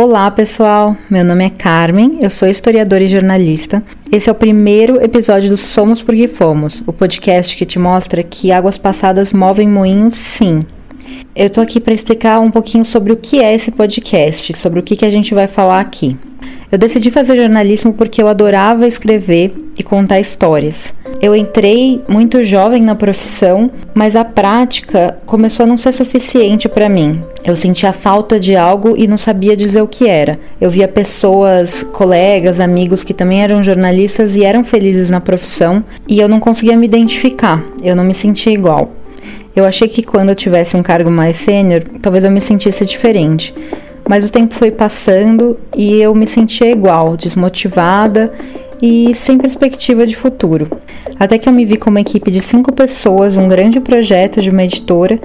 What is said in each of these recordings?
Olá, pessoal. Meu nome é Carmen, eu sou historiadora e jornalista. Esse é o primeiro episódio do Somos Porque Fomos, o podcast que te mostra que águas passadas movem moinhos, sim. Eu tô aqui para explicar um pouquinho sobre o que é esse podcast, sobre o que, que a gente vai falar aqui. Eu decidi fazer jornalismo porque eu adorava escrever e contar histórias. Eu entrei muito jovem na profissão, mas a prática começou a não ser suficiente para mim. Eu sentia falta de algo e não sabia dizer o que era. Eu via pessoas, colegas, amigos que também eram jornalistas e eram felizes na profissão e eu não conseguia me identificar. Eu não me sentia igual. Eu achei que quando eu tivesse um cargo mais sênior, talvez eu me sentisse diferente. Mas o tempo foi passando e eu me sentia igual, desmotivada e sem perspectiva de futuro. Até que eu me vi com uma equipe de cinco pessoas, um grande projeto de uma editora,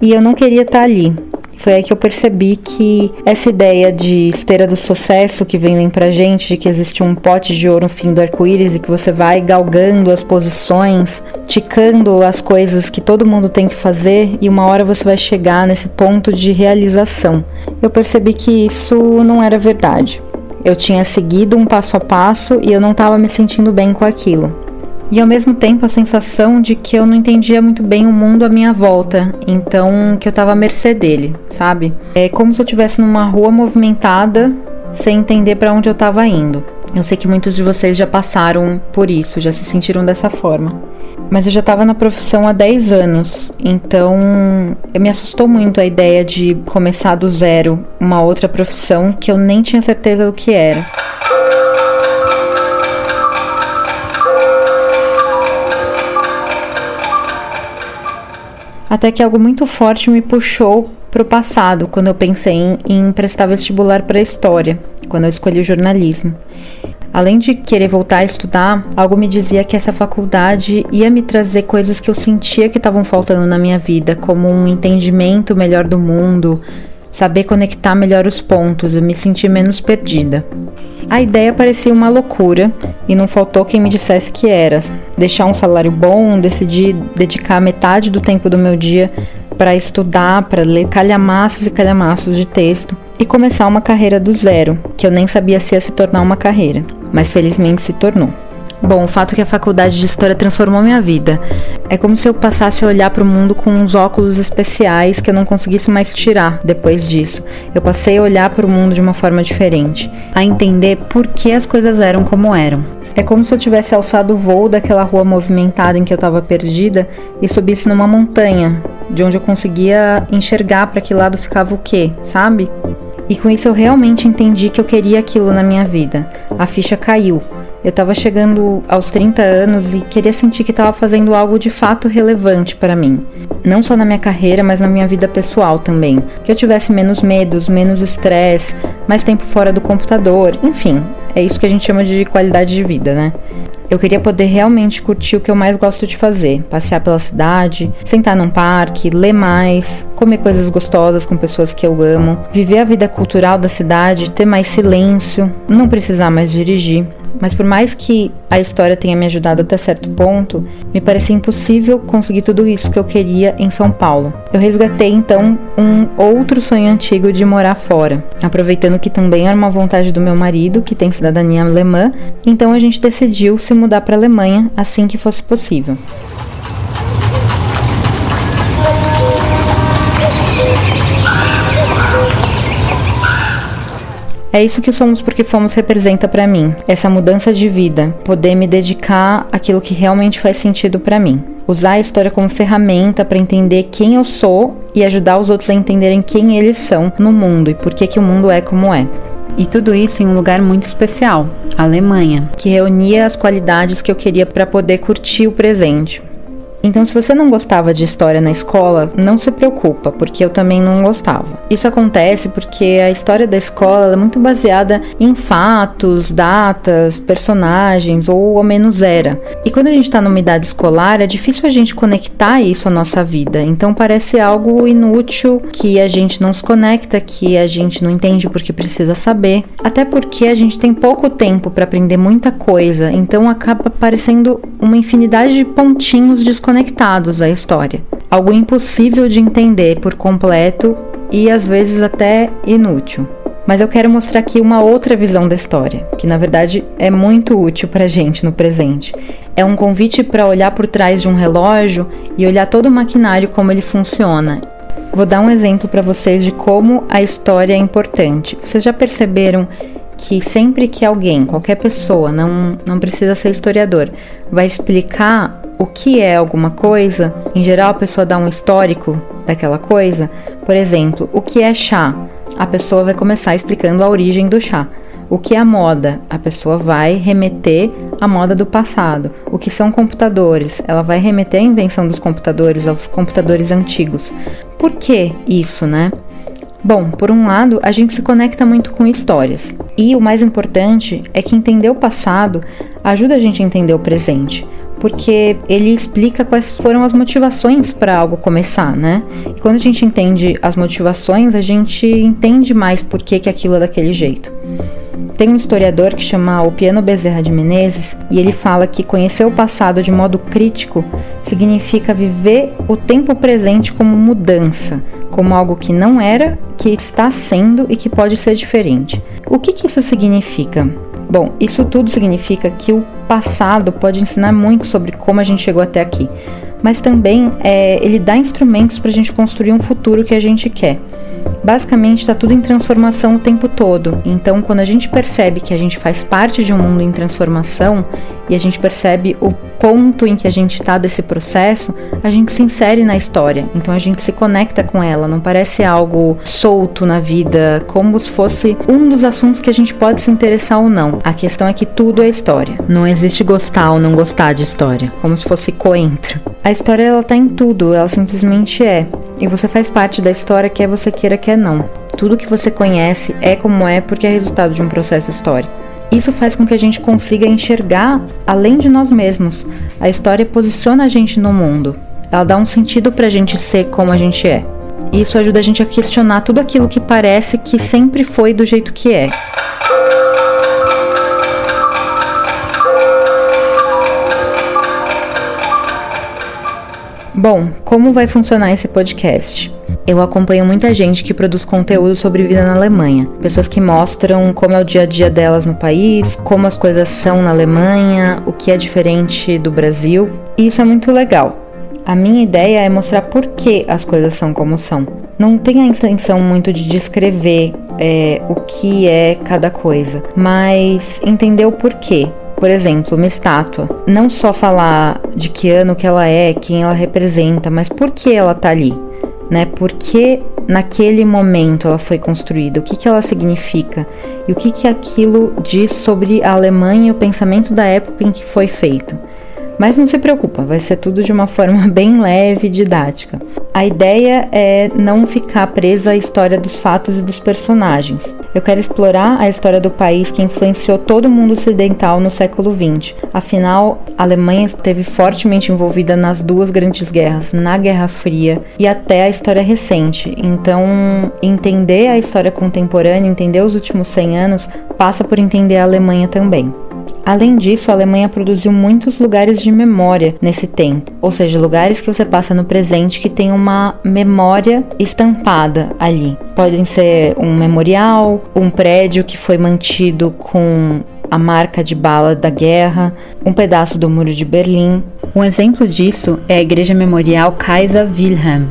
e eu não queria estar ali. Foi aí que eu percebi que essa ideia de esteira do sucesso que vem pra gente, de que existe um pote de ouro no fim do arco-íris e que você vai galgando as posições, ticando as coisas que todo mundo tem que fazer e uma hora você vai chegar nesse ponto de realização. Eu percebi que isso não era verdade. Eu tinha seguido um passo a passo e eu não estava me sentindo bem com aquilo e ao mesmo tempo a sensação de que eu não entendia muito bem o mundo à minha volta, então que eu estava à mercê dele, sabe? É como se eu estivesse numa rua movimentada sem entender para onde eu estava indo. Eu sei que muitos de vocês já passaram por isso, já se sentiram dessa forma. Mas eu já estava na profissão há 10 anos, então me assustou muito a ideia de começar do zero uma outra profissão que eu nem tinha certeza do que era. Até que algo muito forte me puxou para o passado, quando eu pensei em, em prestar vestibular para história, quando eu escolhi o jornalismo. Além de querer voltar a estudar, algo me dizia que essa faculdade ia me trazer coisas que eu sentia que estavam faltando na minha vida, como um entendimento melhor do mundo, saber conectar melhor os pontos, eu me sentir menos perdida. A ideia parecia uma loucura e não faltou quem me dissesse que era. Deixar um salário bom, decidi dedicar metade do tempo do meu dia para estudar, para ler calhamaços e calhamaços de texto e começar uma carreira do zero, que eu nem sabia se ia se tornar uma carreira, mas felizmente se tornou. Bom, o fato é que a faculdade de história transformou minha vida. É como se eu passasse a olhar para o mundo com uns óculos especiais que eu não conseguisse mais tirar depois disso. Eu passei a olhar para o mundo de uma forma diferente, a entender por que as coisas eram como eram. É como se eu tivesse alçado o voo daquela rua movimentada em que eu estava perdida e subisse numa montanha, de onde eu conseguia enxergar para que lado ficava o quê, sabe? E com isso eu realmente entendi que eu queria aquilo na minha vida. A ficha caiu. Eu estava chegando aos 30 anos e queria sentir que estava fazendo algo de fato relevante para mim. Não só na minha carreira, mas na minha vida pessoal também. Que eu tivesse menos medos, menos estresse, mais tempo fora do computador, enfim, é isso que a gente chama de qualidade de vida, né? Eu queria poder realmente curtir o que eu mais gosto de fazer: passear pela cidade, sentar num parque, ler mais, comer coisas gostosas com pessoas que eu amo, viver a vida cultural da cidade, ter mais silêncio, não precisar mais dirigir. Mas por mais que a história tenha me ajudado até certo ponto, me parecia impossível conseguir tudo isso que eu queria em São Paulo. Eu resgatei então um outro sonho antigo de morar fora, aproveitando que também era uma vontade do meu marido, que tem cidadania alemã, então a gente decidiu se mudar para a Alemanha assim que fosse possível. É isso que Somos Porque Fomos representa para mim, essa mudança de vida, poder me dedicar àquilo que realmente faz sentido para mim. Usar a história como ferramenta para entender quem eu sou e ajudar os outros a entenderem quem eles são no mundo e por que, que o mundo é como é. E tudo isso em um lugar muito especial, a Alemanha, que reunia as qualidades que eu queria para poder curtir o presente. Então, se você não gostava de história na escola, não se preocupa, porque eu também não gostava. Isso acontece porque a história da escola é muito baseada em fatos, datas, personagens ou ao menos era. E quando a gente está numa idade escolar, é difícil a gente conectar isso à nossa vida. Então parece algo inútil que a gente não se conecta, que a gente não entende porque precisa saber. Até porque a gente tem pouco tempo para aprender muita coisa, então acaba parecendo uma infinidade de pontinhos desconectados conectados à história. Algo impossível de entender por completo e às vezes até inútil. Mas eu quero mostrar aqui uma outra visão da história, que na verdade é muito útil para gente no presente. É um convite para olhar por trás de um relógio e olhar todo o maquinário como ele funciona. Vou dar um exemplo para vocês de como a história é importante. Vocês já perceberam que sempre que alguém, qualquer pessoa, não, não precisa ser historiador, vai explicar o que é alguma coisa, em geral a pessoa dá um histórico daquela coisa. Por exemplo, o que é chá? A pessoa vai começar explicando a origem do chá. O que é a moda? A pessoa vai remeter à moda do passado. O que são computadores? Ela vai remeter à invenção dos computadores, aos computadores antigos. Por que isso, né? Bom, por um lado, a gente se conecta muito com histórias. E o mais importante é que entender o passado ajuda a gente a entender o presente porque ele explica quais foram as motivações para algo começar, né? E quando a gente entende as motivações, a gente entende mais por que, que aquilo é daquele jeito. Tem um historiador que chama Opiano Bezerra de Menezes e ele fala que conhecer o passado de modo crítico significa viver o tempo presente como mudança, como algo que não era, que está sendo e que pode ser diferente. O que, que isso significa? Bom, isso tudo significa que o passado pode ensinar muito sobre como a gente chegou até aqui, mas também é, ele dá instrumentos para a gente construir um futuro que a gente quer. Basicamente, está tudo em transformação o tempo todo. Então, quando a gente percebe que a gente faz parte de um mundo em transformação e a gente percebe o ponto em que a gente está desse processo, a gente se insere na história. Então, a gente se conecta com ela. Não parece algo solto na vida, como se fosse um dos assuntos que a gente pode se interessar ou não. A questão é que tudo é história. Não existe gostar ou não gostar de história, como se fosse coentro. A história ela tá em tudo, ela simplesmente é. E você faz parte da história quer você queira quer não. Tudo que você conhece é como é porque é resultado de um processo histórico. Isso faz com que a gente consiga enxergar além de nós mesmos. A história posiciona a gente no mundo. Ela dá um sentido pra gente ser como a gente é. E isso ajuda a gente a questionar tudo aquilo que parece que sempre foi do jeito que é. Bom, como vai funcionar esse podcast? Eu acompanho muita gente que produz conteúdo sobre vida na Alemanha. Pessoas que mostram como é o dia a dia delas no país, como as coisas são na Alemanha, o que é diferente do Brasil. E isso é muito legal. A minha ideia é mostrar por que as coisas são como são. Não tem a intenção muito de descrever é, o que é cada coisa, mas entender o porquê. Por exemplo, uma estátua. Não só falar de que ano que ela é, quem ela representa, mas por que ela tá ali. Né? Por que naquele momento ela foi construída? O que, que ela significa? E o que, que aquilo diz sobre a Alemanha e o pensamento da época em que foi feito? Mas não se preocupa, vai ser tudo de uma forma bem leve e didática. A ideia é não ficar presa à história dos fatos e dos personagens. Eu quero explorar a história do país que influenciou todo o mundo ocidental no século XX. Afinal, a Alemanha esteve fortemente envolvida nas duas grandes guerras, na Guerra Fria e até a história recente. Então, entender a história contemporânea, entender os últimos 100 anos, passa por entender a Alemanha também. Além disso, a Alemanha produziu muitos lugares de memória nesse tempo, ou seja, lugares que você passa no presente que tem uma memória estampada ali. Podem ser um memorial, um prédio que foi mantido com a marca de bala da guerra, um pedaço do muro de Berlim. Um exemplo disso é a Igreja Memorial Kaiser Wilhelm.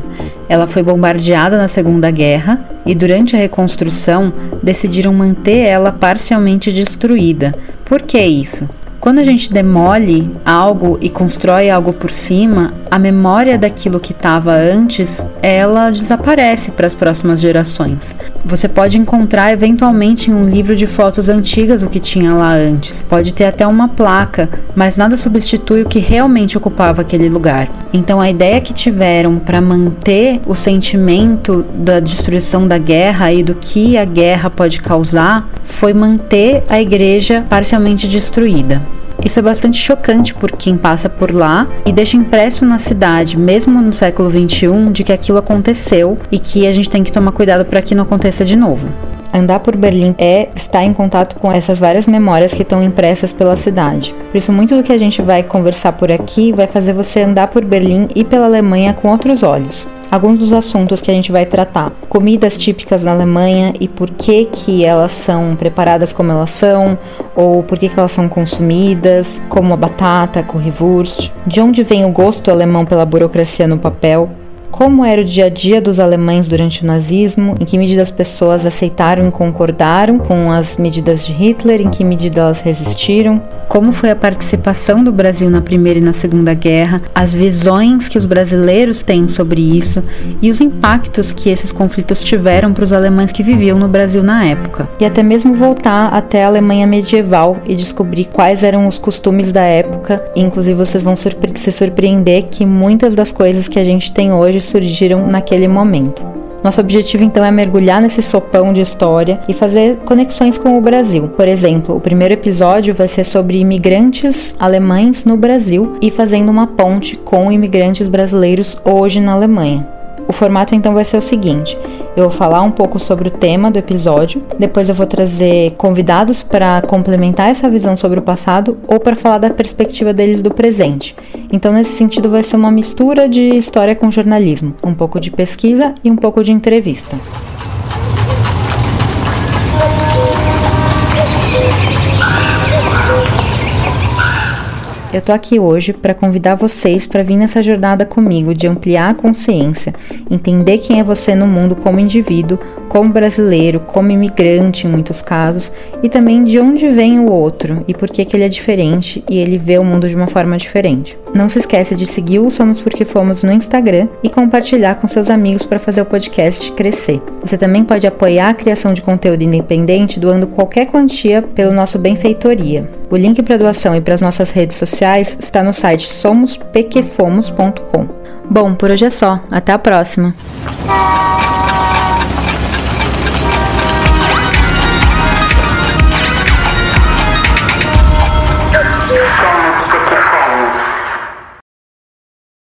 Ela foi bombardeada na Segunda Guerra e, durante a reconstrução, decidiram manter ela parcialmente destruída. Por que isso? Quando a gente demole algo e constrói algo por cima, a memória daquilo que estava antes, ela desaparece para as próximas gerações. Você pode encontrar eventualmente em um livro de fotos antigas o que tinha lá antes. Pode ter até uma placa, mas nada substitui o que realmente ocupava aquele lugar. Então a ideia que tiveram para manter o sentimento da destruição da guerra e do que a guerra pode causar foi manter a igreja parcialmente destruída. Isso é bastante chocante por quem passa por lá e deixa impresso na cidade, mesmo no século XXI, de que aquilo aconteceu e que a gente tem que tomar cuidado para que não aconteça de novo. Andar por Berlim é estar em contato com essas várias memórias que estão impressas pela cidade. Por isso, muito do que a gente vai conversar por aqui vai fazer você andar por Berlim e pela Alemanha com outros olhos. Alguns dos assuntos que a gente vai tratar. Comidas típicas na Alemanha e por que que elas são preparadas como elas são, ou por que que elas são consumidas, como a batata, a currywurst. De onde vem o gosto alemão pela burocracia no papel, como era o dia a dia dos alemães durante o nazismo, em que medida as pessoas aceitaram e concordaram com as medidas de Hitler, em que medida elas resistiram, como foi a participação do Brasil na Primeira e na Segunda Guerra, as visões que os brasileiros têm sobre isso? E os impactos que esses conflitos tiveram para os alemães que viviam no Brasil na época. E até mesmo voltar até a Alemanha medieval e descobrir quais eram os costumes da época. Inclusive, vocês vão surpre se surpreender que muitas das coisas que a gente tem hoje surgiram naquele momento. Nosso objetivo então é mergulhar nesse sopão de história e fazer conexões com o Brasil. Por exemplo, o primeiro episódio vai ser sobre imigrantes alemães no Brasil e fazendo uma ponte com imigrantes brasileiros hoje na Alemanha. O formato então vai ser o seguinte: eu vou falar um pouco sobre o tema do episódio, depois eu vou trazer convidados para complementar essa visão sobre o passado ou para falar da perspectiva deles do presente. Então, nesse sentido, vai ser uma mistura de história com jornalismo, um pouco de pesquisa e um pouco de entrevista. Eu tô aqui hoje para convidar vocês para vir nessa jornada comigo de ampliar a consciência, entender quem é você no mundo como indivíduo, como brasileiro, como imigrante em muitos casos, e também de onde vem o outro e por que, que ele é diferente e ele vê o mundo de uma forma diferente. Não se esqueça de seguir o Somos Porque Fomos no Instagram e compartilhar com seus amigos para fazer o podcast crescer. Você também pode apoiar a criação de conteúdo independente doando qualquer quantia pelo nosso Benfeitoria. O link para doação e para as nossas redes sociais está no site somospqfomos.com. Bom, por hoje é só. Até a próxima!